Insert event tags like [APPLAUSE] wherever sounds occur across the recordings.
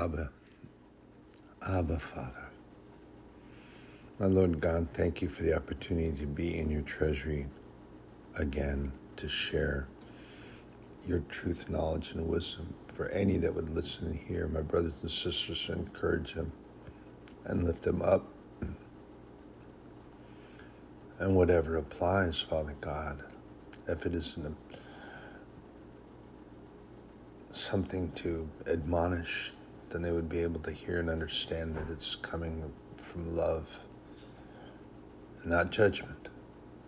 Abba. Abba, Father. My Lord God, thank you for the opportunity to be in your treasury again to share your truth, knowledge, and wisdom for any that would listen and hear. My brothers and sisters, encourage them and lift them up. And whatever applies, Father God, if it is something to admonish, then they would be able to hear and understand that it's coming from love, not judgment.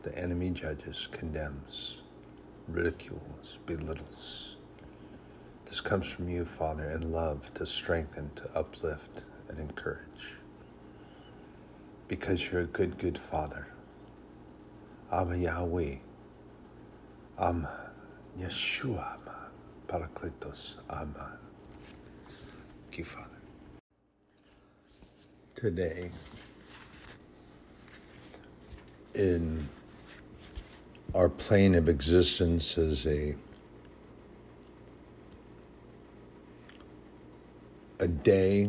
The enemy judges, condemns, ridicules, belittles. This comes from you, Father, in love to strengthen, to uplift, and encourage. Because you're a good, good Father. Abba Yahweh. Amen. Yeshua. Amen. Parakletos. Amen. Thank you, Father. Today, in our plane of existence as a a day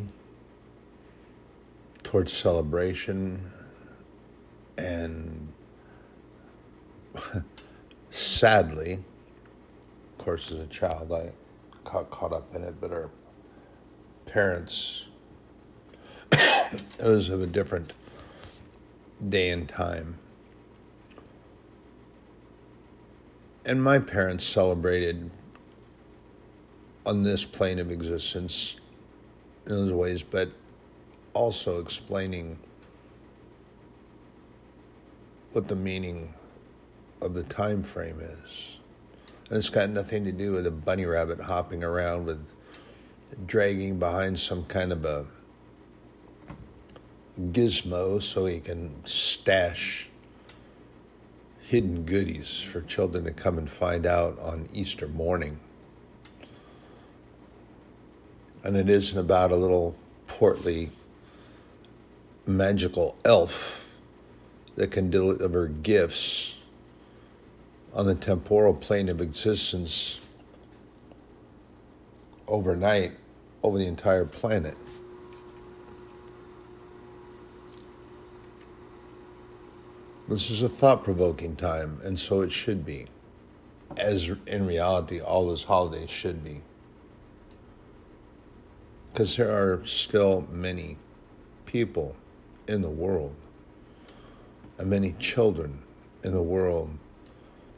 towards celebration and [LAUGHS] sadly of course as a child i got caught up in it but our parents [COUGHS] was of a different day and time and my parents celebrated on this plane of existence in those ways, but also explaining what the meaning of the time frame is. And it's got nothing to do with a bunny rabbit hopping around with dragging behind some kind of a gizmo so he can stash hidden goodies for children to come and find out on Easter morning. And it isn't about a little portly magical elf that can deliver gifts on the temporal plane of existence overnight over the entire planet. This is a thought provoking time, and so it should be, as in reality, all those holidays should be. Because there are still many people in the world, and many children in the world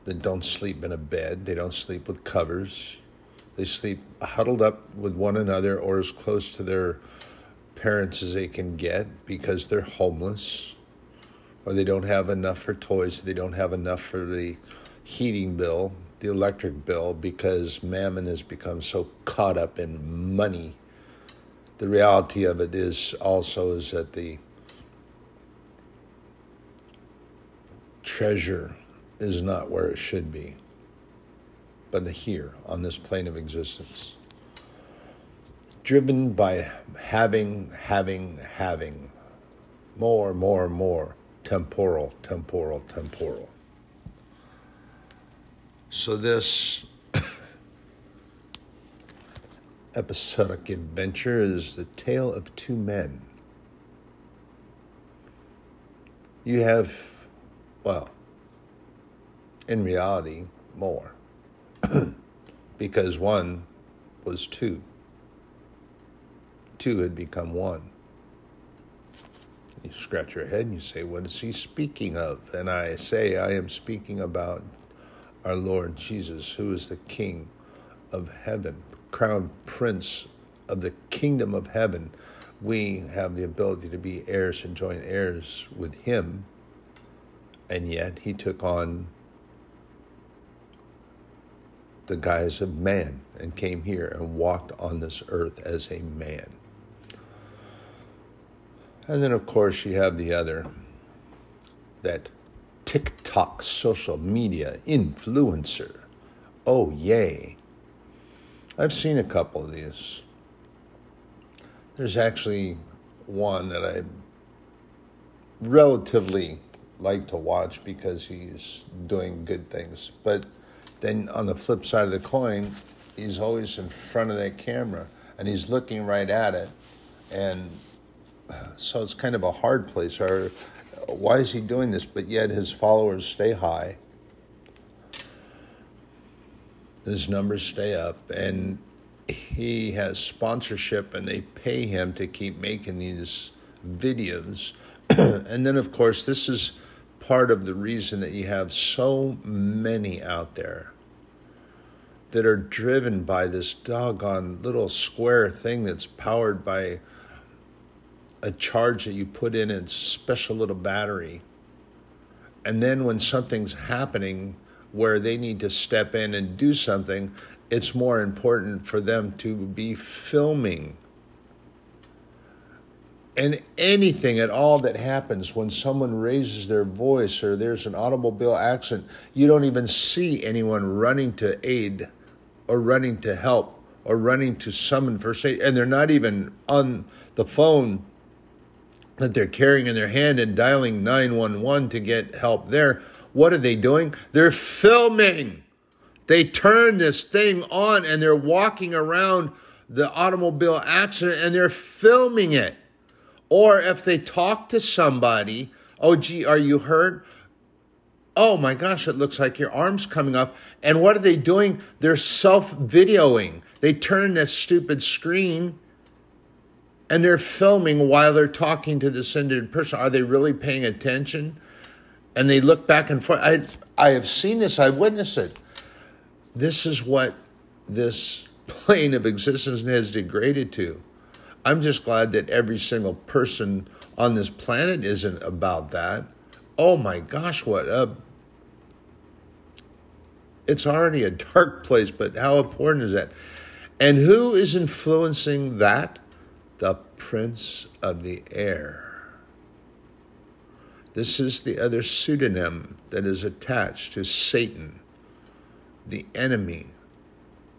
that don't sleep in a bed, they don't sleep with covers, they sleep huddled up with one another or as close to their parents as they can get because they're homeless or they don't have enough for toys, they don't have enough for the heating bill, the electric bill, because mammon has become so caught up in money. The reality of it is also is that the treasure is not where it should be, but here on this plane of existence. Driven by having, having, having, more, more, more temporal, temporal, temporal. So, this [COUGHS] episodic adventure is the tale of two men. You have, well, in reality, more. [CLEARS THROAT] because one was two, two had become one. You scratch your head and you say, What is he speaking of? And I say, I am speaking about our Lord Jesus, who is the King of heaven, crowned prince of the kingdom of heaven. We have the ability to be heirs and joint heirs with him, and yet he took on the guise of man and came here and walked on this earth as a man. And then, of course, you have the other that TikTok social media influencer. Oh, yay. I've seen a couple of these. There's actually one that I relatively like to watch because he's doing good things. But then on the flip side of the coin, he's always in front of that camera and he's looking right at it, and uh, so it's kind of a hard place. Or why is he doing this? But yet his followers stay high, his numbers stay up, and he has sponsorship, and they pay him to keep making these videos. [CLEARS THROAT] and then, of course, this is part of the reason that you have so many out there that are driven by this doggone little square thing that's powered by a charge that you put in a special little battery. And then when something's happening where they need to step in and do something, it's more important for them to be filming and anything at all that happens when someone raises their voice or there's an automobile accident, you don't even see anyone running to aid or running to help or running to summon first aid. And they're not even on the phone that they're carrying in their hand and dialing 911 to get help there. What are they doing? They're filming. They turn this thing on and they're walking around the automobile accident and they're filming it. Or if they talk to somebody, oh, gee, are you hurt? Oh my gosh, it looks like your arm's coming up. And what are they doing? They're self videoing. They turn this stupid screen and they're filming while they're talking to this injured person. Are they really paying attention? And they look back and forth. I, I have seen this, I've witnessed it. This is what this [LAUGHS] plane of existence has degraded to. I'm just glad that every single person on this planet isn't about that. Oh my gosh, what a. It's already a [LAUGHS] dark place, but how important is that? And who is influencing that? The Prince of the Air. This is the other pseudonym that is attached to Satan, the enemy,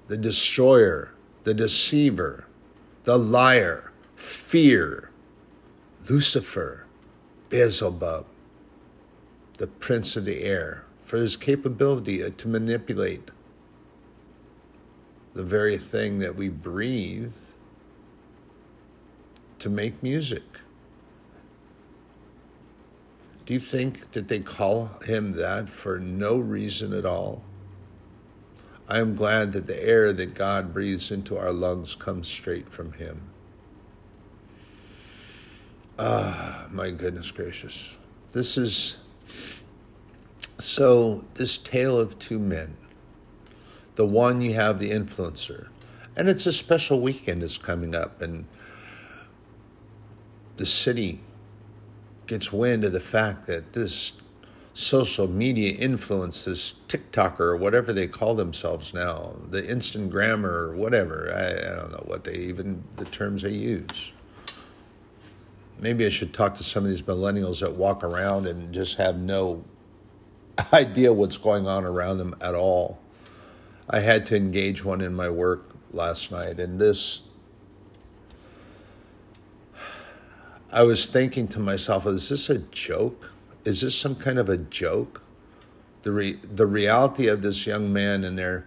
the destroyer, the deceiver the liar, fear, Lucifer, Beelzebub, the prince of the air, for his capability to manipulate the very thing that we breathe to make music. Do you think that they call him that for no reason at all? I am glad that the air that God breathes into our lungs comes straight from Him. Ah, my goodness gracious. This is so, this tale of two men. The one you have the influencer, and it's a special weekend is coming up, and the city gets wind of the fact that this social media influences, TikToker or whatever they call themselves now, the Instagrammer or whatever. I, I don't know what they even, the terms they use. Maybe I should talk to some of these millennials that walk around and just have no [LAUGHS] idea what's going on around them at all. I had to engage one in my work last night, and this I was thinking to myself, is this a joke? is this some kind of a joke? The re- the reality of this young man in there.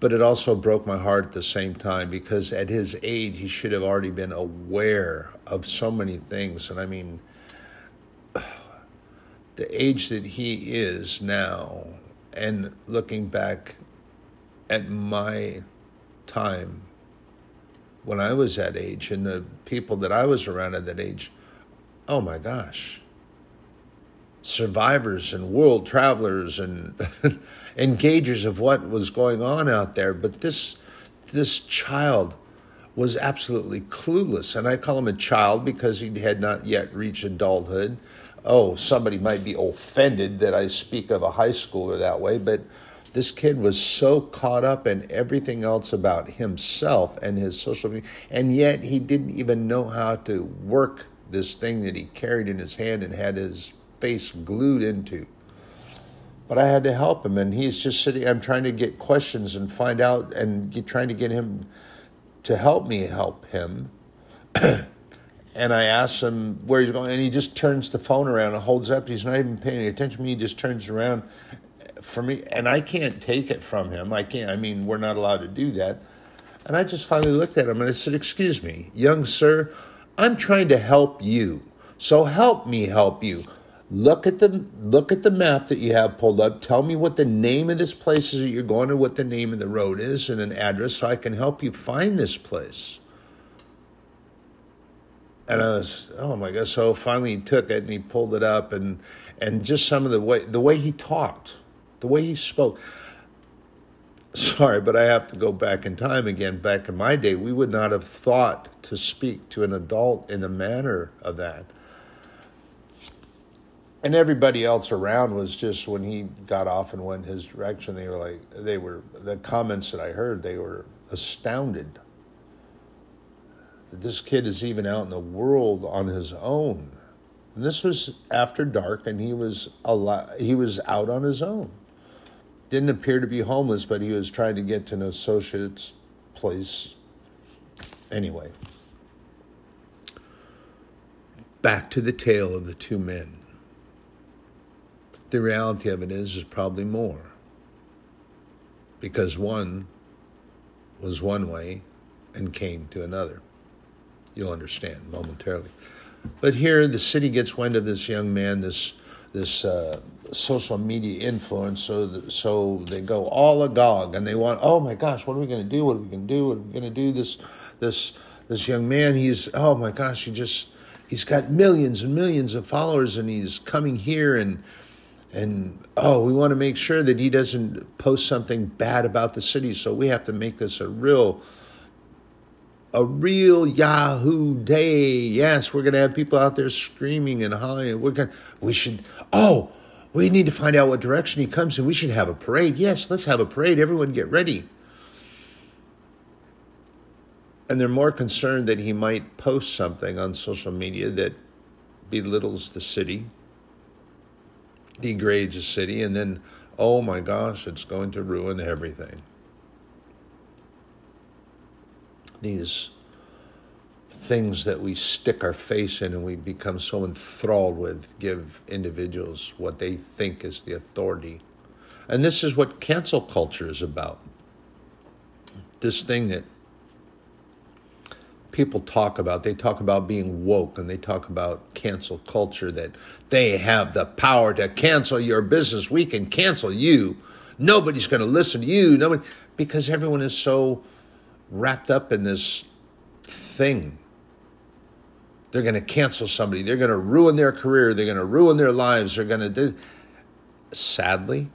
But it also broke my heart at the same time because at his age he should have already been aware of so many things. And I mean, the age that he is now, and looking back at my time when I was that age and the people that I was around at that age, oh my gosh survivors and world travelers and [LAUGHS] engagers of what was going on out there. But this this child was absolutely clueless, and I call him a child because he had not yet reached adulthood. Oh, somebody might be offended that I speak of a high schooler that way, but this kid was so caught up in everything else about himself and his social media, and yet he didn't even know how to work this thing that he carried in his hand and had his face glued into. But I had to help him, and he's just sitting. I'm trying to get questions and find out, and get, trying to get him to help me help him. [CLEARS THROAT] and I asked him where he's going, and he just turns the phone around and holds up. He's not even paying attention to me. He just turns around for me, and I can't take it from him. I can't. I mean, we're not allowed to do that. And I just finally looked at him and I said, Excuse me, young sir, I'm trying to help you. So help me help you. Look at the look at the map that you have pulled up. Tell me what the name of this place is that you're going to, what the name of the road is, and an address so I can help you find this place. And I was, oh my god! So finally, he took it and he pulled it up, and and just some of the way the way he talked, the way he spoke. Sorry, but I have to go back in time again. Back in my day, we would not have thought to speak to an adult in a manner of that. And everybody else around was just when he got off and went his direction, they were like, they were, the comments that I heard, they were astounded that this kid is even out in the world on his own. And this was after dark, and he was a lot, he was out on his own. Didn't appear to be homeless, but he was trying to get to an associate's place. Anyway, back to the tale of the two men. The reality of it is, is probably more. Because one was one way and came to another. You'll understand momentarily. But here, the city gets wind of this young man, this this uh, social media influence. So so they go all agog, and they want. Oh my gosh, what are we going to do? What are we going to do? What are we going to do? This this this young man. He's oh my gosh, he just he's got millions and millions of followers, and he's coming here and and oh, we want to make sure that he doesn't post something bad about the city. So we have to make this a real a real Yahoo day. Yes, we're going to have people out there screaming and hollering. We're going we should oh, we need to find out what direction he comes in. We should have a parade. Yes, let's have a parade. Everyone get ready. And they're more concerned that he might post something on social media that belittles the city, degrades the city, and then, oh my gosh, it's going to ruin everything. These things that we stick our face in and we become so enthralled with give individuals what they think is the authority. And this is what cancel culture is about. This thing that people talk about. They talk about being woke and they talk about cancel culture that they have the power to cancel your business. We can cancel you. Nobody's going to listen to you. Nobody because everyone is so wrapped up in this thing. They're going to cancel somebody. They're going to ruin their career. They're going to ruin their lives. They're going to do. Sadly,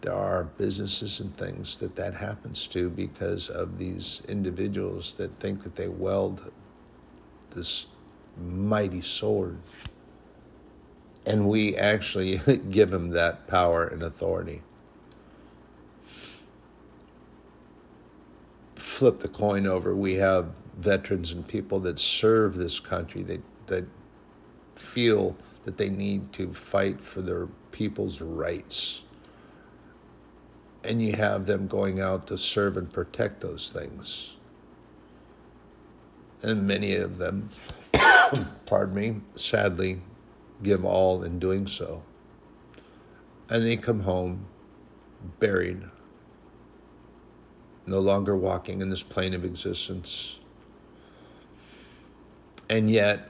there are businesses and things that that happens to because of these individuals that think that they weld this mighty sword. And we actually [LAUGHS] give them that power and authority. Flip the coin over, we have veterans and people that serve this country that that feel that they need to fight for their people's rights. And you have them going out to serve and protect those things. And many of them, [COUGHS] pardon me, sadly give all in doing so. And they come home buried no longer walking in this plane of existence. And yet,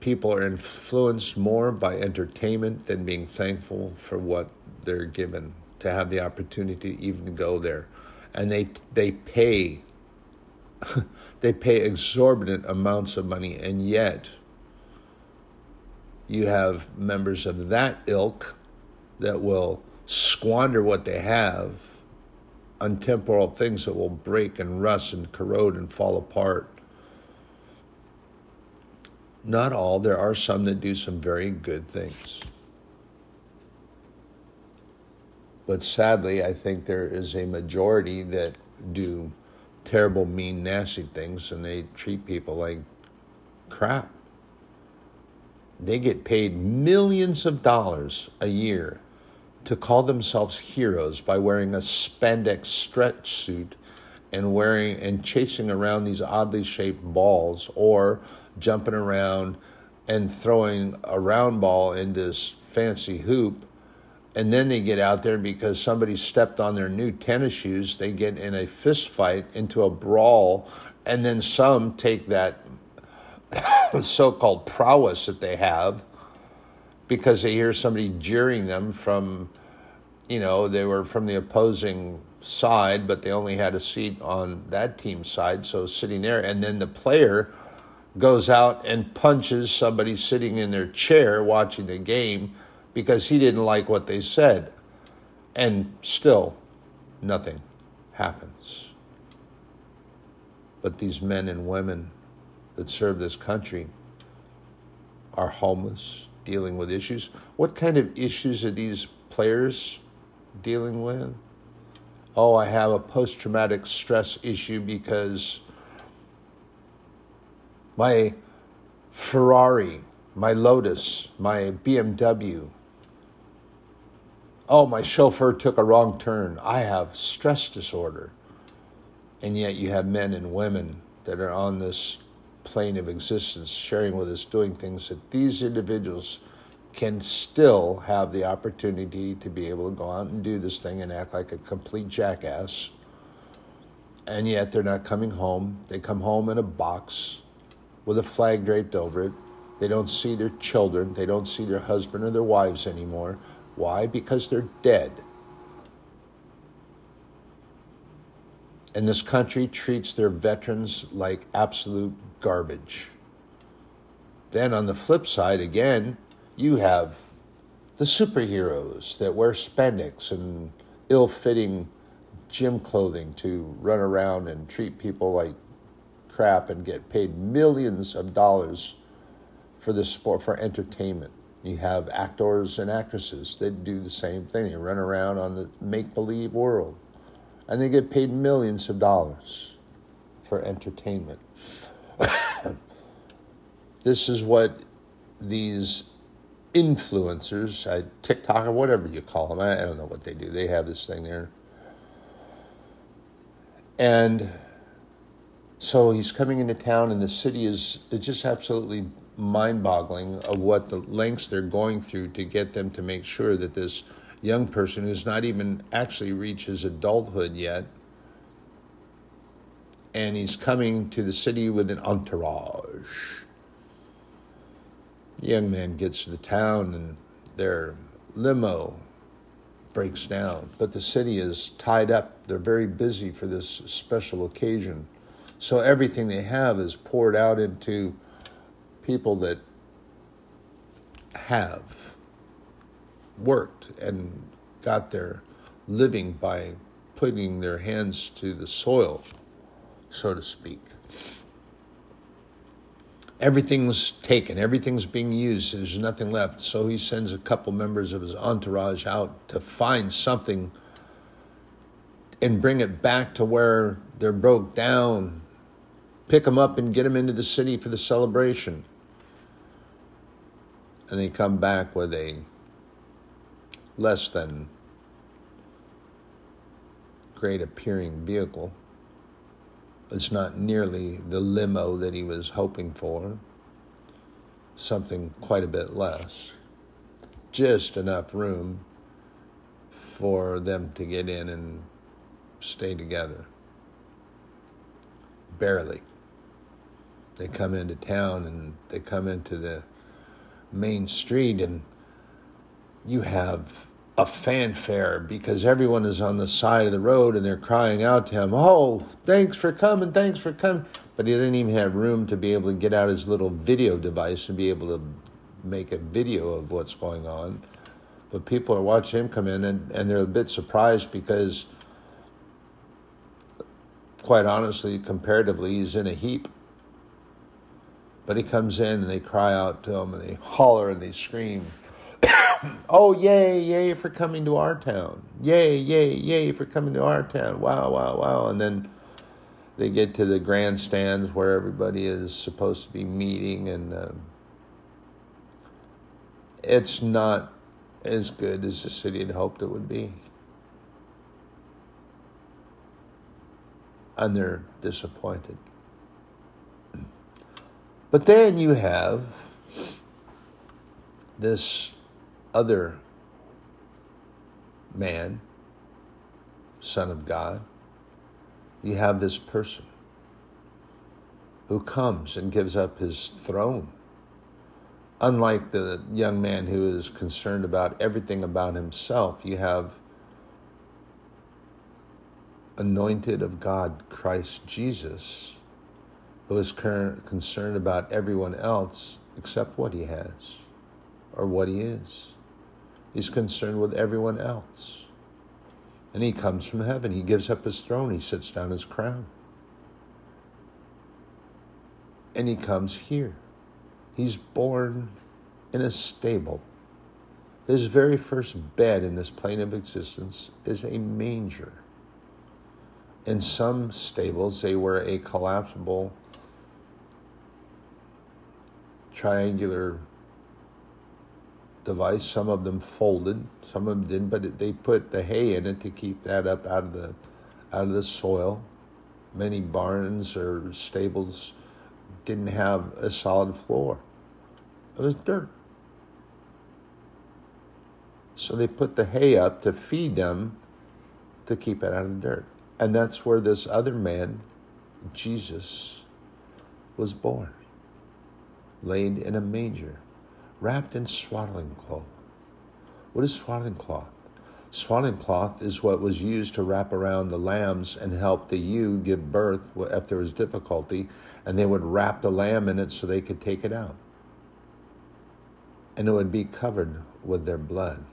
people are influenced more by entertainment than being thankful for what they're given to have the opportunity to even go there. And they, they pay. [LAUGHS] they pay exorbitant amounts of money, and yet you have members of that ilk that will squander what they have untemporal things that will break and rust and corrode and fall apart. Not all, there are some that do some very good things. But sadly, I think there is a majority that do terrible, mean, nasty things and they treat people like crap. They get paid millions of dollars a year to call themselves heroes by wearing a spandex stretch suit and wearing and chasing around these oddly shaped balls or jumping around and throwing a round ball in this fancy hoop and then they get out there because somebody stepped on their new tennis shoes. They get in a fist fight, into a brawl, and then some take that [COUGHS] so called prowess that they have because they hear somebody jeering them from, you know, they were from the opposing side, but they only had a seat on that team side, so sitting there, and then the player goes out and punches somebody sitting in their chair watching the game because he didn't like what they said. And still, nothing happens. But these men and women that serve this country are homeless, dealing with issues. What kind of issues are these players dealing with? Oh, I have a post traumatic stress issue because my Ferrari, my Lotus, my BMW. Oh, my chauffeur took a wrong turn. I have stress disorder. And yet you have men and women that are on this plane of existence sharing with us, doing things that these individuals can still have the opportunity to be able to go out and do this thing and act like a complete jackass. And yet they're not coming home. They come home in a box with a flag draped over it. They don't see their children. They don't see their husband or their wives anymore. Why? Because they're dead. And this country treats their veterans like absolute garbage. Then on the flip side, again, you have the superheroes that wear spandex and ill fitting gym clothing to run around and treat people like crap and get paid millions of dollars for this sport for entertainment. You have actors and actresses that do the same thing. They run around on the make believe world and they get paid millions of dollars for entertainment. [COUGHS] this is what these influencers, TikTok or whatever you call them, I, I don't know what they do. They have this thing there. And so he's coming into town, and the city is it's just absolutely mind-boggling of what the lengths they're going through to get them to make sure that this young person who's not even actually reached his adulthood yet, and he's coming to the city with an entourage. The young man gets to the town, and their limo breaks down, but the city is tied up. They're very busy for this special occasion. So everything they have is poured out into people that have worked and got their living by putting their hands to the soil, so to speak. Everything's taken, everything's being used, there's nothing left. So he sends a couple members of his entourage out to find something and bring it back to where they're broke down pick them up and get them into the city for the celebration. And they come back with a less than great appearing vehicle. It's not nearly the limo that he was hoping for, something quite a bit less. Just enough room for them to get in and stay together. Barely they come into town and they come into the main street and you have a fanfare because everyone is on the side of the road and they're crying out to him, Oh, thanks for coming, thanks for coming. But he didn't even have room to be able to get out his little video device and be able to make a video of what's going on. But people are watching him come in and, and they're a bit surprised because, quite honestly, comparatively, he's in a heap. But he comes in and they cry out to him and they holler and they scream, Oh, yay, yay for coming to our town. Yay, yay, yay for coming to our town. Wow, wow, wow. And then they get to the grandstands where everybody is supposed to be meeting, and uh, it's not as good as the city had hoped it would be. And they're disappointed. But then you have this other man, Son of God, you have this person who comes and gives up his throne. Unlike the young man who is concerned about everything about himself, you have anointed of God, Christ Jesus, who is concerned about everyone else except what he has or what he is. He's concerned with everyone else. And he comes from heaven. He gives up his throne. He sits down his crown. And he comes here. He's born in a stable. His very first bed in this plane of existence is a manger. In some stables, they were a collapsible triangular device. Some of them folded, some of them didn't, but they put the hay in it to keep that up out of the out of the soil. Many barns or stables didn't have a solid floor. It was dirt. So they put the hay up to feed them to keep it out of the dirt. And that's where this other man, Jesus, was born, laid in a manger wrapped in swaddling cloth. What is swaddling cloth? Swaddling cloth is what was used to wrap around the lambs and help the ewe give birth if there was difficulty, and they would wrap the lamb in it so they could take it out. And it would be covered with their blood.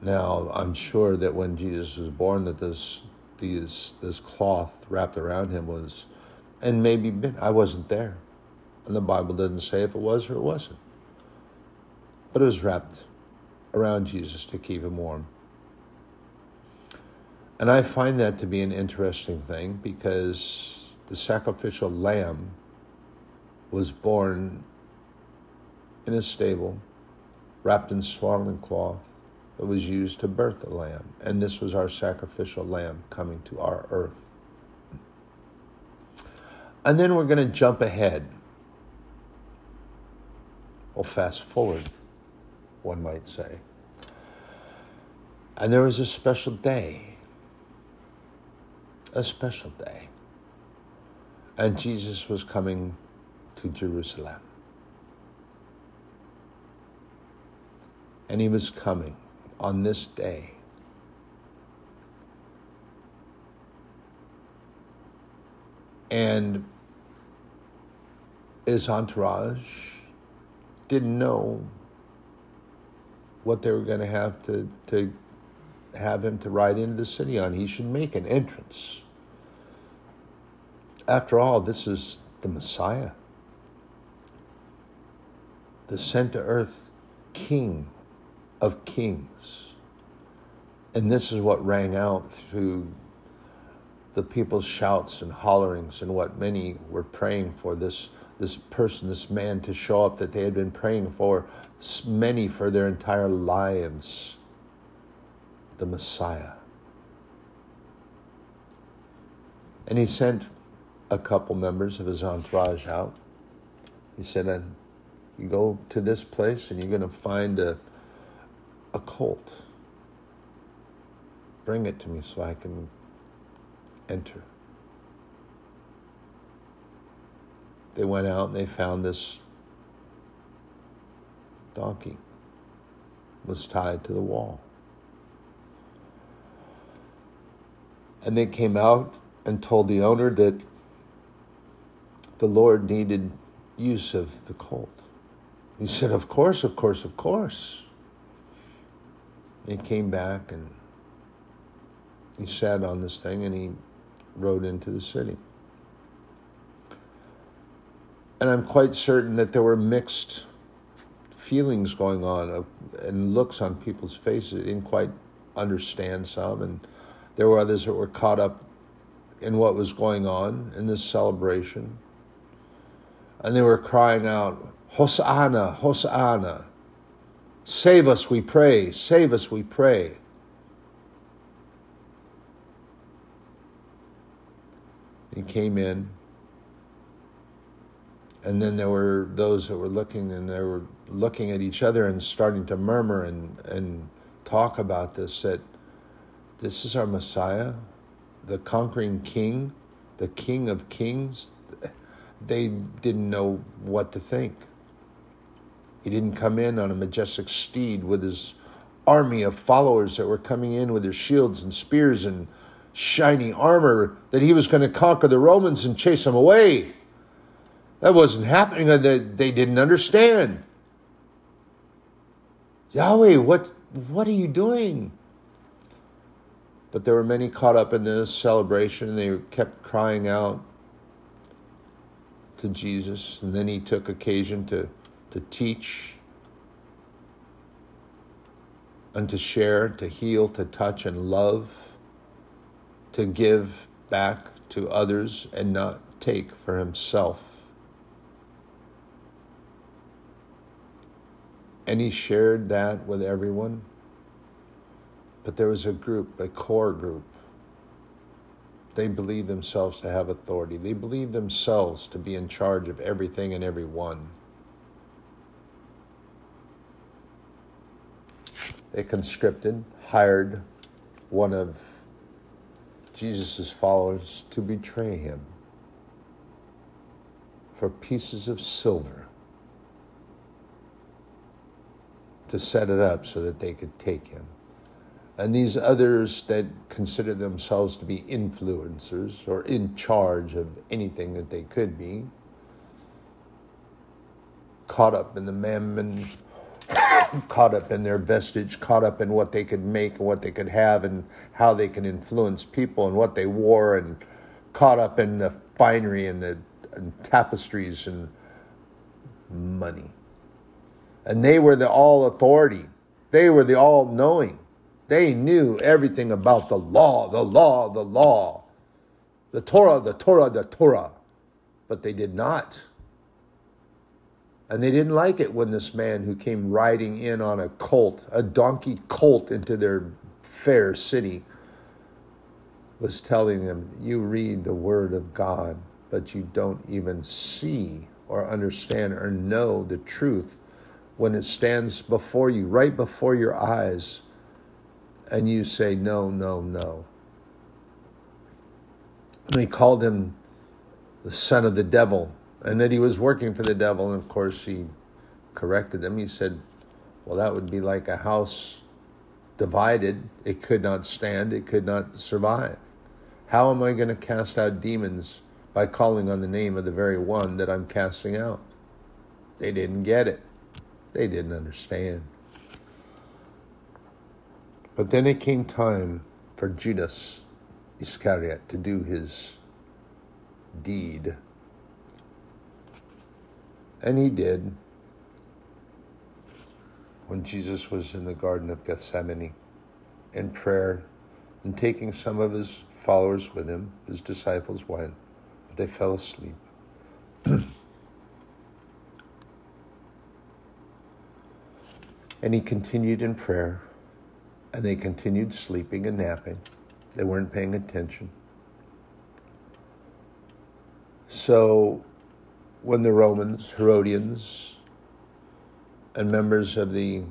Now, I'm sure that when Jesus was born, that this these this cloth wrapped around him was, and maybe I wasn't there. And the Bible doesn't say if it was or it wasn't. But it was wrapped around Jesus to keep him warm. And I find that to be an interesting thing because the sacrificial lamb was born in a stable, wrapped in swaddling cloth, that was used to birth the lamb. And this was our sacrificial lamb coming to our earth. And then we're going to jump ahead or fast forward, one might say. And there was a special day, a special day. And Jesus was coming to Jerusalem. And he was coming on this day. And his entourage didn't know what they were going to have to, to have him to ride into the city on. He should make an entrance. After all, this is the Messiah, the sent to earth King of kings. And this is what rang out through the people's shouts and hollerings and what many were praying for this this person, this man to show up that they had been praying for, many for their entire lives the Messiah. And he sent a couple members of his entourage out. He said, you go to this place and you're going to find a, a colt. Bring it to me so I can enter. They went out and they found this donkey was tied to the wall. And they came out and told the owner that the Lord needed use of the colt. He said, Of course, of course, of course. He came back and he sat on this thing and he rode into the city. And I'm quite certain that there were mixed feelings going on uh, and looks on people's faces. They didn't quite understand some, and there were others that were caught up in what was going on in this celebration. And they were crying out, Hosanna, Hosanna. Save us, we pray. Save us, we pray. He came in And then there were those that were looking and they were looking at each other and starting to murmur and, and talk about this that this is our Messiah, the conquering king, the king of kings. They didn't know what to think. He didn't come in on a majestic steed with his army of followers that were coming in with their shields and spears and shiny armor that he was going to conquer the Romans and chase them away. That wasn't happening. They didn't understand. Yahweh, what, what are you doing? But there were many caught up in this celebration, they kept crying out to Jesus. And then he took occasion to, to teach and to share, to heal, to touch, and love, to give back to others and not take for himself. And he shared that with everyone. But there was a group, a core group. They believed themselves to have authority. They believed themselves to be in charge of everything and everyone. They conscripted, hired one of Jesus' followers to betray him for pieces of silver to set it up so that they could take him. And these others that consider themselves to be influencers or in charge of anything that they could be, caught up in the mammon caught up in their vestige, caught up in what they could make and what they could have and how they can influence people and what they wore and caught up in the finery and the and tapestries and money. And they were the all authority. They were the all knowing. They knew everything about the law, the law, the law, the Torah, the Torah, the Torah. But they did not and they didn't like it when this man who came riding in on a colt, a donkey colt, into their fair city, was telling them, You read the word of God, but you don't even see or understand or know the truth when it stands before you, right before your eyes, and you say, No, no, no. And he called him the son of the devil and that he was working for the devil. And of course, he corrected them. He said, Well, that would be like a house divided. It could not stand, it could not survive. How am I going to cast out demons by calling on the name of the very one that I'm casting out? They didn't get it, they didn't understand. But then it came time for Judas Iscariot to do his deed and he did when Jesus was in the Garden of Gethsemane in prayer and taking some of his followers with him. His disciples went, but they fell asleep. [CLEARS THROAT] and he continued in prayer, and they continued sleeping and napping. They weren't paying attention. So when the Romans, Herodians, and members of the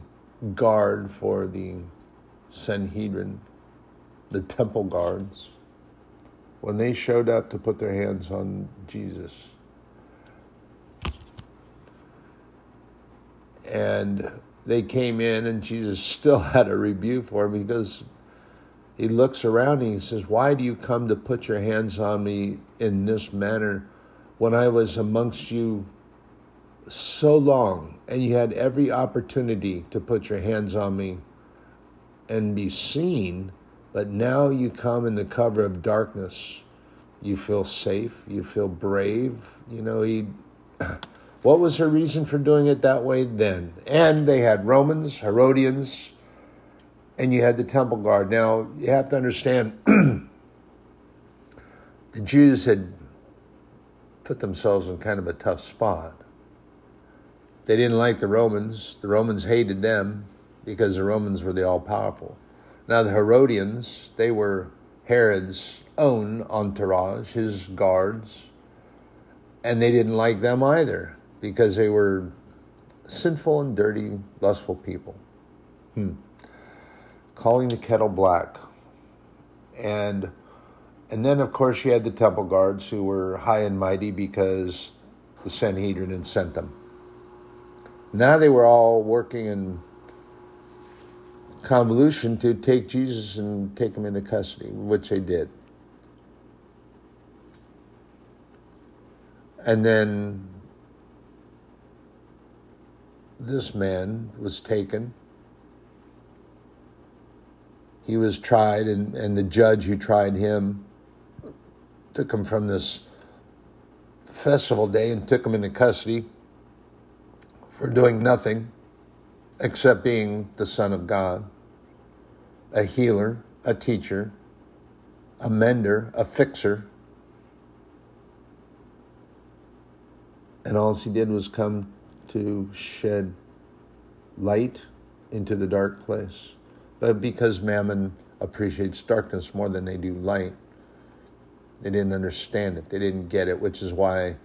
guard for the Sanhedrin, the temple guards, when they showed up to put their hands on Jesus, and they came in, and Jesus still [LAUGHS] had a rebuke for him because he looks around and he says, Why do you come to put your hands on me in this manner? when I was amongst you so long and you had every opportunity to put your hands on me and be seen, but now you come in the cover of darkness. You feel safe, you feel brave. You know, he. [CLEARS THROAT] What was her reason for doing it that way then? And they had Romans, Herodians, and you had the temple guard. Now, you have to understand [CLEARS THROAT] the Jews had put themselves in kind of a tough spot. They didn't like the Romans. The Romans hated them because the Romans were the all powerful. Now, the Herodians, they were Herod's own entourage, his guards. And they didn't like them either because they were sinful and dirty, lustful people. Hmm. Calling the kettle black. And and then of course you had the temple guards who were high and mighty because the Sanhedrin had sent them. Now they were all working in convolution to take Jesus and take him into custody, which they did. And then this man was taken. He was tried, and, and the judge who tried him took him from this festival day and took him into custody for doing nothing except being the Son of God, a healer, a teacher, a mender, a fixer. And all he did was come to shed light into the dark place. But because Mammon appreciates darkness more than they do light, they didn't understand it. They didn't get it, which is why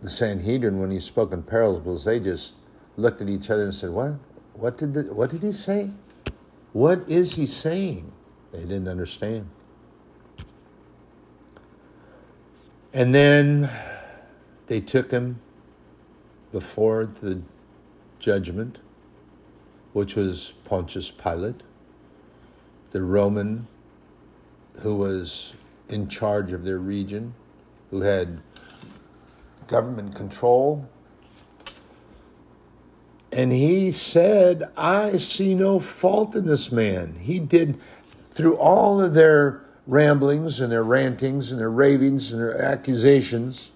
the Sanhedrin, when he spoke in parables, they just looked at each other and said, "What? What did the, what did he say? What is he saying?" They didn't understand. And then they took him before the judgment, which was Pontius Pilate, the Roman who was in charge of their region, who had government control. And he said, I see no fault in this man. He did, through all of their ramblings and their rantings and their ravings and their accusations,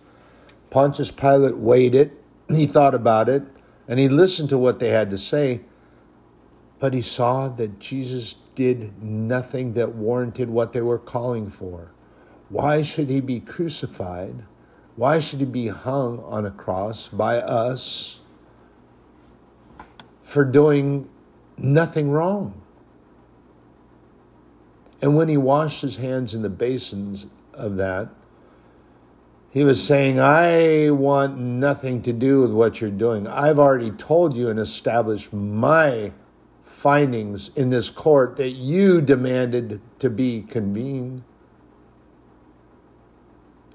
Pontius Pilate weighed it, he thought about it, and he listened to what they had to say, but he saw that Jesus did nothing that warranted what they were calling for. Why should he be crucified? Why should he be hung on a cross by us for doing nothing wrong? And when he washed his hands in the basins of that, he was saying, I want nothing to do with what you're doing. I've already told you and established my findings in this court that you demanded to be convened.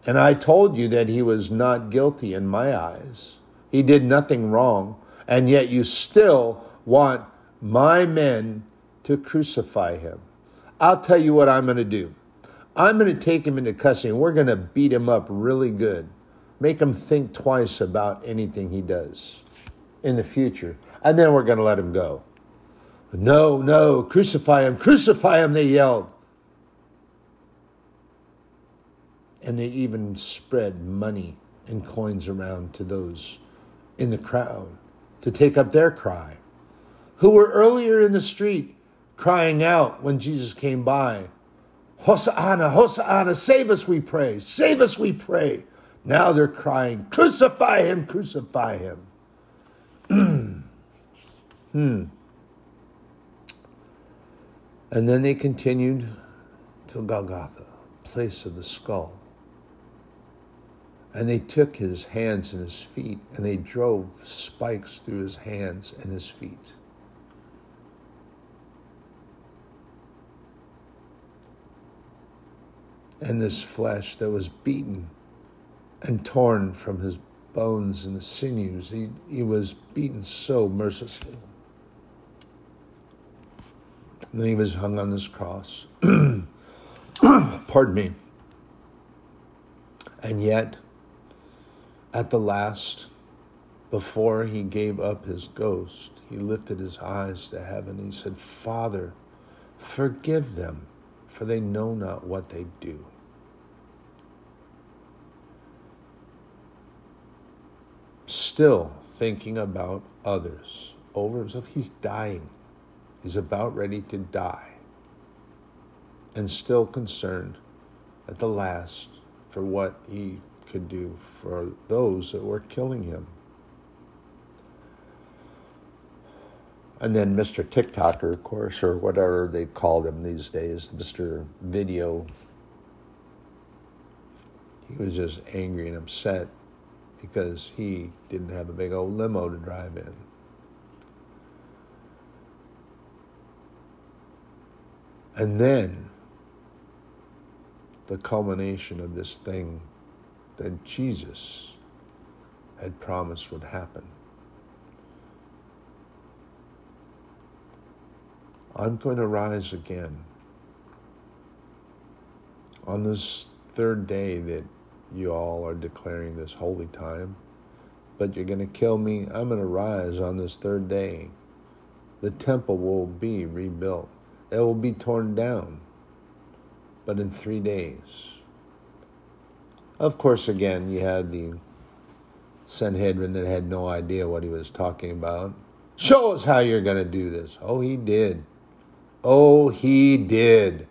And I told you that he was not guilty in my eyes. He did nothing wrong. And yet you still want my men to crucify him. I'll tell you what I'm going to do. I'm going to take him into custody and we're going to beat him up really good. Make him think twice about anything he does in the future. And then we're going to let him go. No, no, crucify him, crucify him, they yelled. And they even spread money and coins around to those in the crowd to take up their cry, who were earlier in the street crying out when Jesus came by Hosanna, Hosanna, save us, we pray. Save us, we pray. Now they're crying, Crucify him, crucify him. [CLEARS THROAT] hmm. And then they continued to Golgotha, place of the skull. And they took his hands and his feet, and they drove spikes through his hands and his feet. And this flesh that was beaten and torn from his bones and the sinews. He, he was beaten so mercilessly. And then he was hung on this cross. [CLEARS THROAT] Pardon me. And yet, at the last, before he gave up his ghost, he lifted his eyes to heaven. He said, Father, forgive them for they know not what they do. Still thinking about others over himself. He's dying. He's about ready to die. And still concerned at the last for what he could do for those that were killing him. And then Mr. TikToker, of course, or whatever they call him these days, Mr. Video. He was just angry and upset because he didn't have a big old limo to drive in. And then the culmination of this thing that Jesus had promised would happen. I'm going to rise again. On this third day that you all are declaring this holy time, but you're going to kill me, I'm going to rise on this third day. The temple will be rebuilt, it will be torn down, but in three days. Of course, again, you had the Sanhedrin that had no idea what he was talking about. Show us how you're going to do this. Oh, he did. Oh, he did.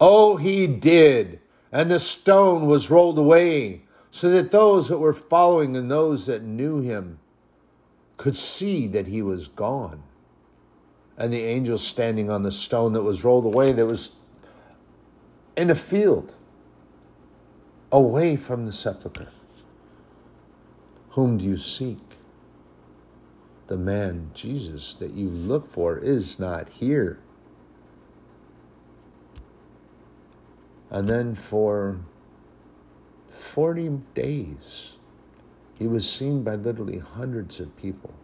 Oh, he did. And the stone was rolled away so that those that were following and those that knew him could see that he was gone. And the angel standing on the stone that was rolled away, that was in a field away from the sepulchre. Whom do you seek? The man, Jesus, that you look for is not here. And then for 40 days, he was seen by literally hundreds of people.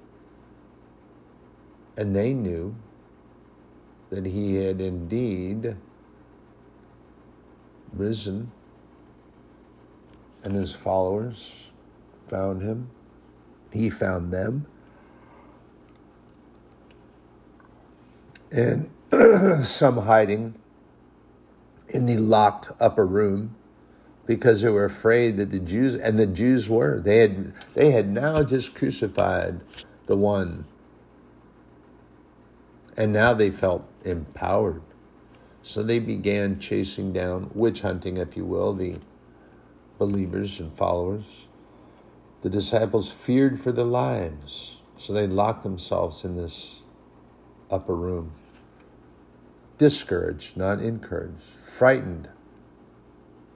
And they knew that he had indeed risen, and his followers found him. He found them. And [CLEARS THROAT] some hiding in the locked upper room because they were afraid that the Jews and the Jews were. They had they had now just crucified the one. And now they felt empowered. So they began chasing down witch hunting if you will the believers and followers. The disciples feared for their lives so they locked themselves in this upper room discouraged, not encouraged, frightened,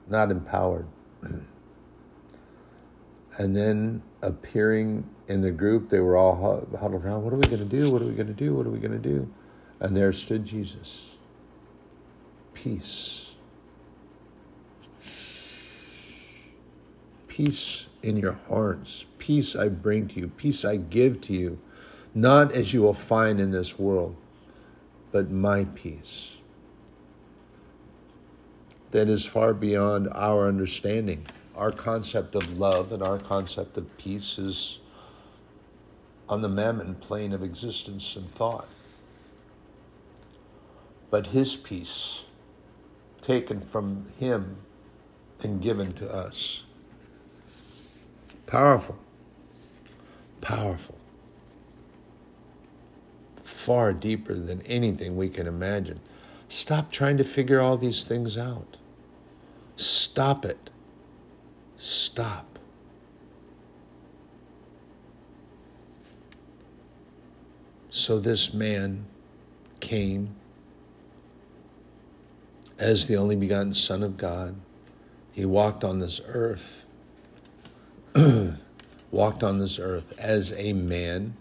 not empowered. [CLEARS THROAT] and then appearing in the group, they were all huddled around. What are we going to do? What are we going to do? What are we going to do? And there stood Jesus. Peace. Peace in your hearts. Peace I bring to you. Peace I give to you. Not as you will find in this world but my peace that is far beyond our understanding. Our concept of love and our concept of peace is on the mammon plane of existence and thought. But his peace, taken from him and given to us. Powerful. Powerful far deeper than anything we can imagine. Stop trying to figure all these things out. Stop it. Stop. So this man came as the only begotten Son of God. He walked on this earth, [CLEARS THROAT] walked on this earth as a man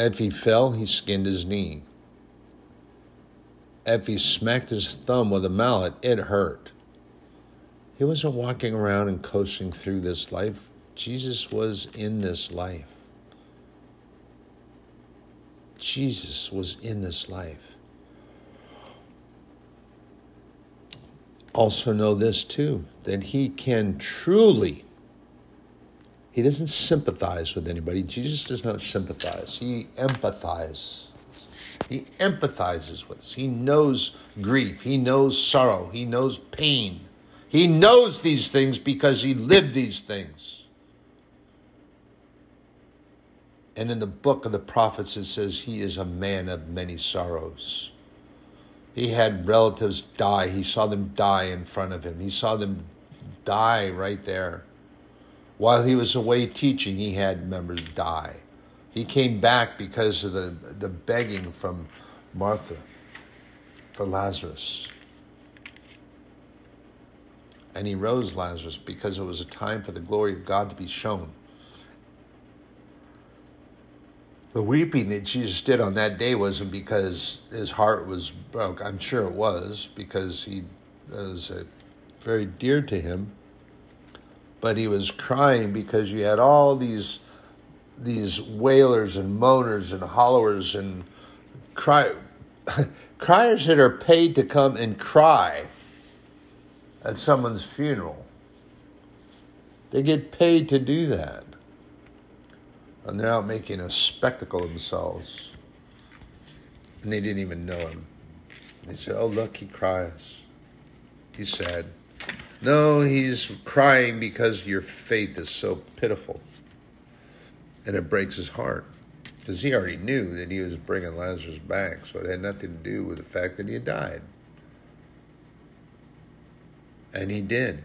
If he fell, he skinned his knee. If he smacked his thumb with a mallet, it hurt. He wasn't walking around and coasting through this life. Jesus was in this life. Jesus was in this life. Also, know this too that he can truly he doesn't sympathize with anybody. Jesus does not sympathize. He empathizes. He empathizes with us. He knows grief. He knows sorrow. He knows pain. He knows these things because he lived these things. And in the book of the prophets, it says he is a man of many sorrows. He had relatives die. He saw them die in front of him. He saw them die right there. While he was away teaching, he had members die. He came back because of the, the begging from Martha for Lazarus. And he rose Lazarus because it was a time for the glory of God to be shown. The weeping that Jesus did on that day wasn't because his heart was broke. I'm sure it was because he was uh, very dear to him. But he was crying because you had all these these wailers and moaners and hollowers and cry [LAUGHS] criers that are paid to come and cry at someone's funeral. They get paid to do that. And they're out making a spectacle of themselves. And they didn't even know him. They said, Oh, look, he cries. He's sad. No, he's crying because your faith is so pitiful. And it breaks his heart. Because he already knew that he was bringing Lazarus back, so it had nothing to do with the fact that he had died. And he did.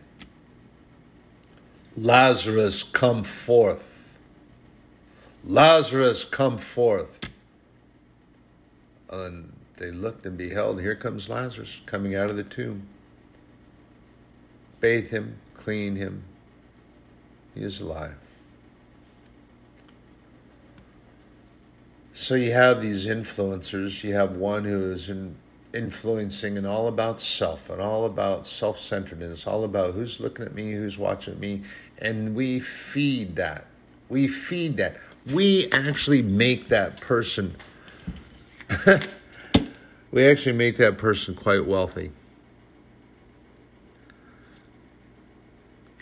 Lazarus, come forth. Lazarus, come forth. And they looked and beheld, here comes Lazarus coming out of the tomb. Bathe him, clean him. He is alive. So you have these influencers. You have one who is in, influencing and all about self and all about self centeredness, all about who's looking at me, who's watching me. And we feed that. We feed that. We actually make that person, [LAUGHS] we actually make that person quite wealthy.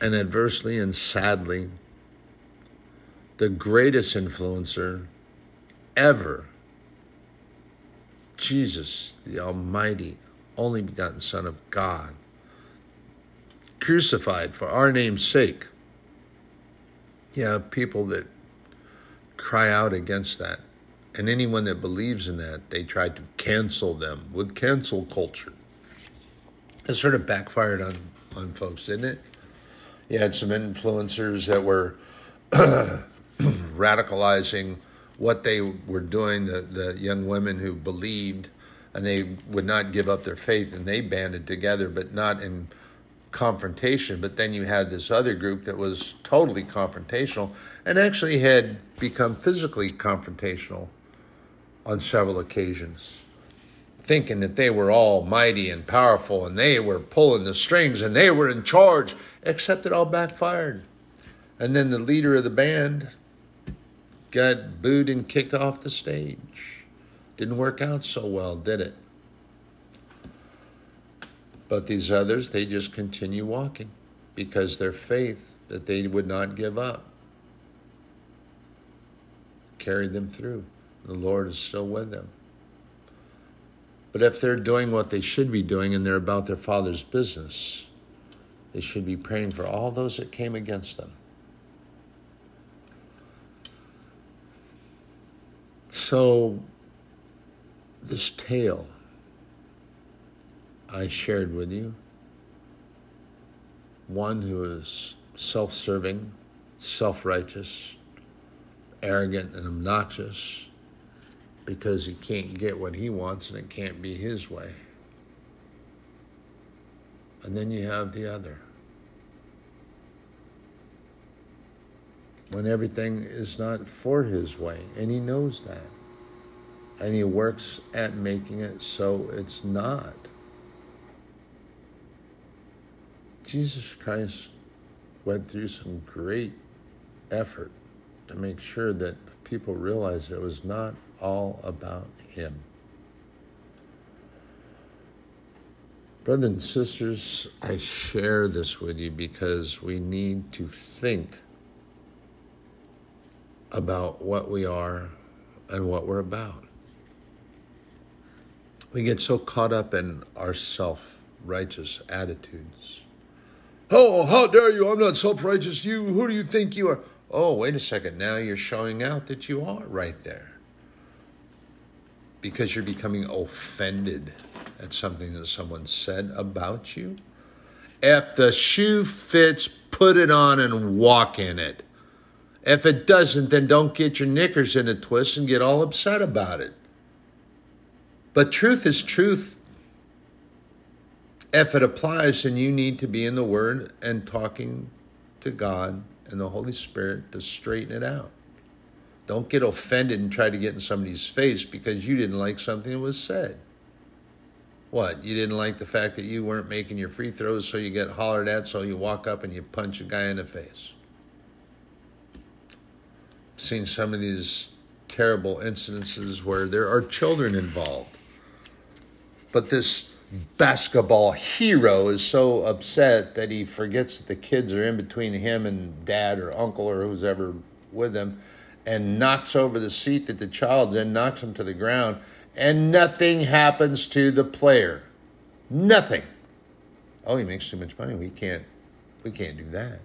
And adversely and sadly, the greatest influencer ever. Jesus, the Almighty, only begotten Son of God, crucified for our name's sake. Have people that cry out against that. And anyone that believes in that, they try to cancel them with cancel culture. It sort of backfired on, on folks, didn't it? You had some influencers that were [CLEARS THROAT] radicalizing what they were doing, the, the young women who believed and they would not give up their faith and they banded together, but not in confrontation. But then you had this other group that was totally confrontational and actually had become physically confrontational on several occasions, thinking that they were all mighty and powerful and they were pulling the strings and they were in charge, except it all backfired. And then the leader of the band got booed and kicked off the stage. Didn't work out so well, did it? But these others, they just continue walking because their faith that they would not give up carried them through. The Lord is still with them. But if they're doing what they should be doing and they're about their Father's business, they should be praying for all those that came against them. So, this tale I shared with you one who is self serving, self righteous, arrogant, and obnoxious because he can't get what he wants and it can't be his way. And then you have the other. when everything is not for his way, and he knows that. And he works at making it so it's not. Jesus Christ went through some great effort to make sure that people realized it was not all about him. Brothers and sisters, I share this with you because we need to think about what we are and what we're about. We get so caught up in our self righteous attitudes. Oh, how dare you? I'm not self righteous. You, who do you think you are? Oh, wait a second. Now you're showing out that you are right there. Because you're becoming offended at something that someone said about you. If the shoe fits, put it on and walk in it. If it doesn't, then don't get your knickers in a twist and get all upset about it. But truth is truth. if it applies, then you need to be in the Word and talking to God and the Holy Spirit to straighten it out. Don't get offended and try to get in somebody's face because you didn't like something that was said. What? You didn't like the fact that you weren't making your free throws, so you get hollered at, so you walk up and you punch a guy in the face. I've seen some of these terrible incidences where there are children involved. But this basketball hero is so upset that he forgets that the kids are in between him and dad or uncle or who's ever with him and knocks over the seat that the child's in, knocks him to the ground and nothing happens to the player. Nothing. Oh, he makes too much money. We can't we can't do that.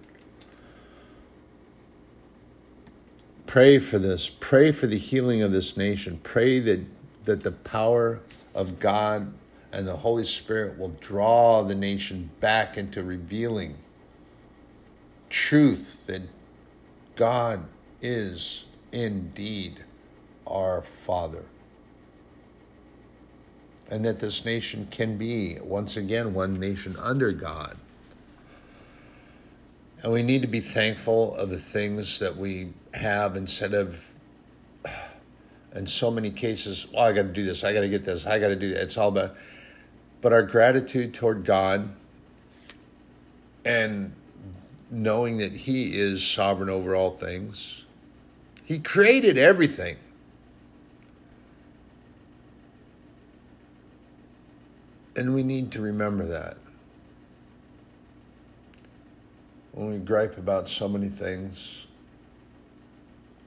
Pray for this. Pray for the healing of this nation. Pray that that the power of God and the Holy Spirit will draw the nation back into revealing truth that God is indeed our Father and that this nation can be, once again, one nation under God. And we need to be thankful of the things that we have instead of, in so many cases, well, I got to do this, I got to get this, I got to do that. It's all about, but our gratitude toward God and knowing that He is sovereign over all things. He created everything. And we need to remember that. When we gripe about so many things,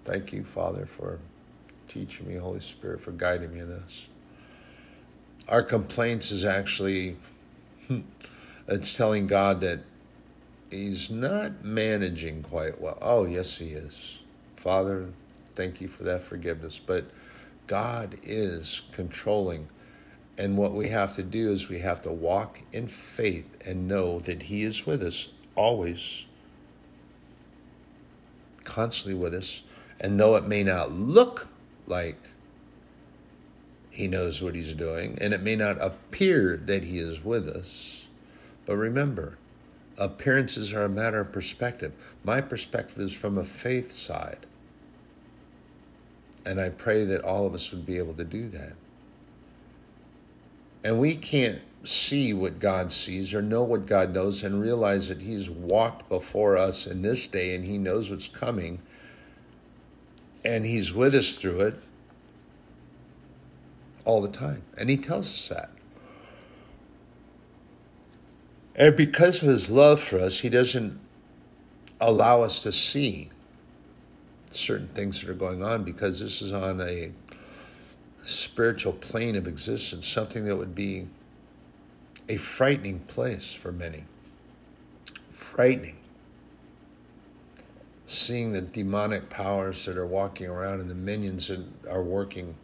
thank you, Father, for teaching me, Holy Spirit, for guiding me in this. Our complaints is actually, [LAUGHS] it's telling God that He's not managing quite well. Oh, yes, He is. Father, thank you for that forgiveness. But God is controlling and what we have to do is we have to walk in faith and know that He is with us always, constantly with us. And though it may not look like He knows what He's doing, and it may not appear that He is with us, but remember, appearances are a matter of perspective. My perspective is from a faith side. And I pray that all of us would be able to do that. And we can't see what God sees or know what God knows and realize that He's walked before us in this day and He knows what's coming and He's with us through it all the time. And He tells us that. And because of His love for us, He doesn't allow us to see certain things that are going on because this is on a spiritual plane of existence, something that would be a frightening place for many. Frightening. Seeing the demonic powers that are walking around and the minions that are working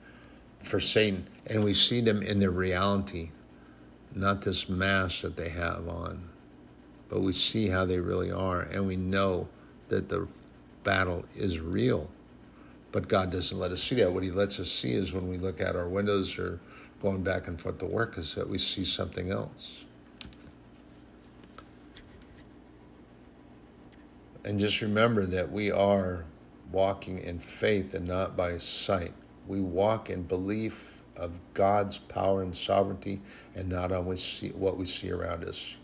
for Satan, and we see them in their reality, not this mask that they have on, but we see how they really are, and we know that the battle is real but God doesn't let us see that. What He lets us see is when we look out our windows or going back and forth to work, is that we see something else. And just remember that we are walking in faith and not by sight. We walk in belief of God's power and sovereignty and not on what we see around us.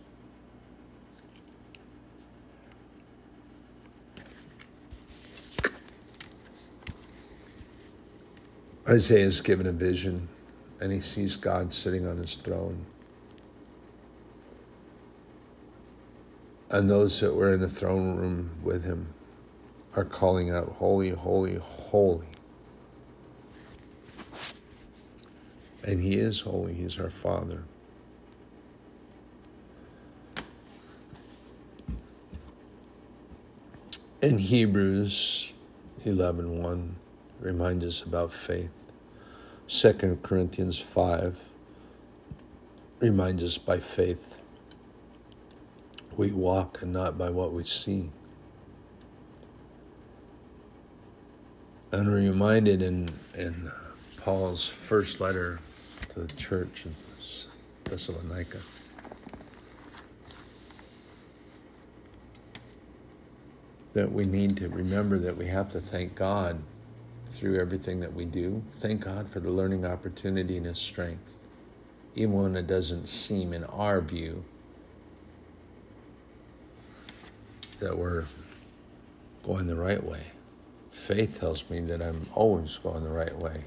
Isaiah is given a vision and he sees God sitting on his throne. And those that were in the throne room with him are calling out, Holy, holy, holy. And he is holy, he's our Father. In Hebrews 11 1, reminds us about faith. 2 Corinthians 5 reminds us by faith we walk and not by what we see. And we're reminded in, in Paul's first letter to the church in Thessalonica. That we need to remember that we have to thank God through everything that we do. Thank God for the learning opportunity and His strength, even when it doesn't seem, in our view, that we're going the right way. Faith tells me that I'm always going the right way.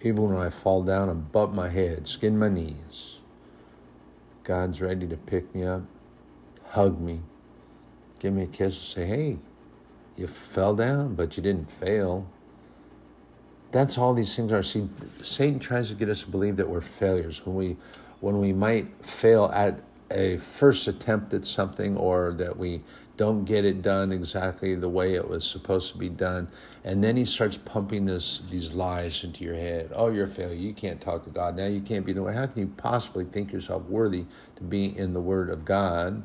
Even when I fall down and bump my head, skin my knees, God's ready to pick me up, hug me, give me a kiss, and say, hey, you fell down, but you didn't fail. That's all these things are. See, Satan tries to get us to believe that we're failures when we, when we might fail at a first attempt at something or that we don't get it done exactly the way it was supposed to be done. And then he starts pumping this these lies into your head. Oh, you're a failure. You can't talk to God. Now you can't be the way. How can you possibly think yourself worthy to be in the Word of God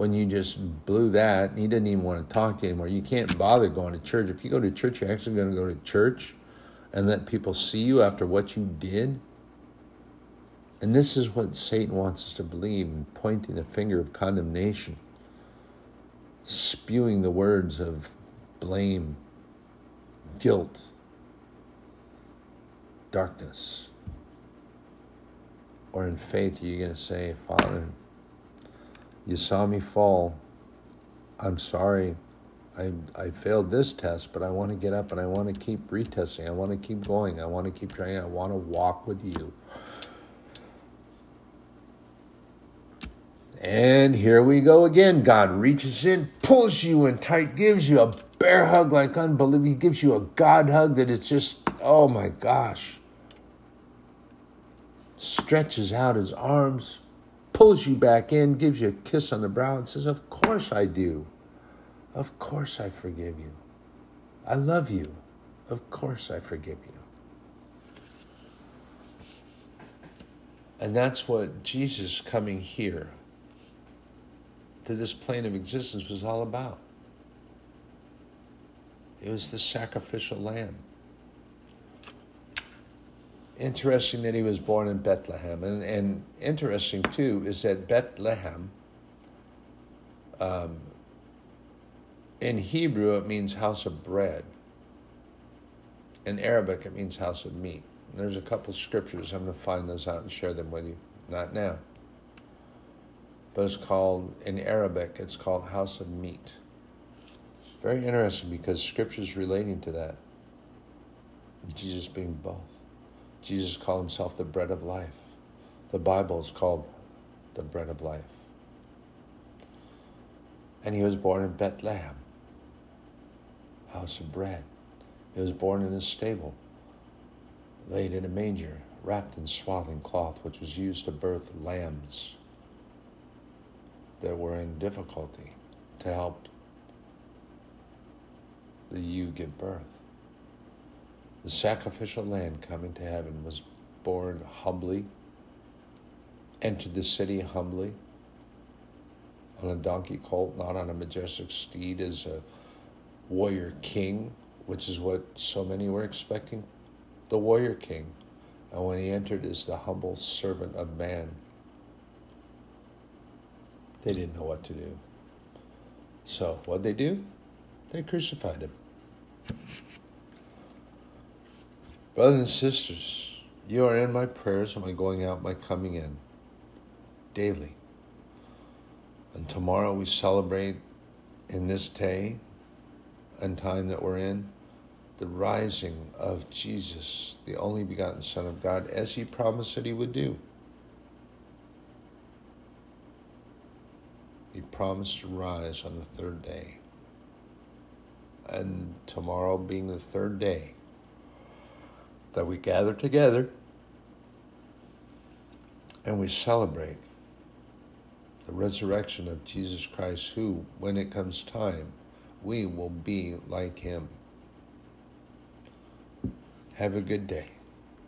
when you just blew that? He didn't even want to talk to you anymore. You can't bother going to church. If you go to church, you're actually going to go to church and let people see you after what you did. And this is what Satan wants us to believe, pointing a finger of condemnation spewing the words of blame, guilt, darkness? Or in faith, are you going to say, Father, you saw me fall. I'm sorry. I, I failed this test, but I want to get up and I want to keep retesting. I want to keep going. I want to keep trying. I want to walk with you. And here we go again. God reaches in, pulls you in tight, gives you a bear hug like unbelievable. He gives you a God hug that it's just, oh my gosh. Stretches out his arms, pulls you back in, gives you a kiss on the brow, and says, Of course I do. Of course I forgive you. I love you. Of course I forgive you. And that's what Jesus coming here to this plane of existence was all about. It was the sacrificial lamb. Interesting that he was born in Bethlehem. And, and interesting, too, is that Bethlehem, um, in Hebrew, it means house of bread. In Arabic, it means house of meat. And there's a couple scriptures. I'm going to find those out and share them with you. Not now but it's called, in Arabic, it's called House of Meat. Very interesting because scripture's relating to that. Jesus being both. Jesus called himself the bread of life. The Bible is called the bread of life. And he was born in Bethlehem, house of bread. He was born in a stable, laid in a manger, wrapped in swaddling cloth, which was used to birth lambs that were in difficulty to help the ewe give birth. The sacrificial lamb coming to heaven was born humbly, entered the city humbly, on a donkey colt, not on a majestic steed, as a warrior king, which is what so many were expecting. The warrior king. And when he entered as the humble servant of man, they didn't know what to do. So, what'd they do? They crucified him. Brothers and sisters, you are in my prayers, and my going out, my coming in, daily. And tomorrow we celebrate in this day and time that we're in the rising of Jesus, the only begotten Son of God, as he promised that he would do. He promised to rise on the third day. And tomorrow being the third day that we gather together and we celebrate the resurrection of Jesus Christ, who, when it comes time, we will be like him. Have a good day.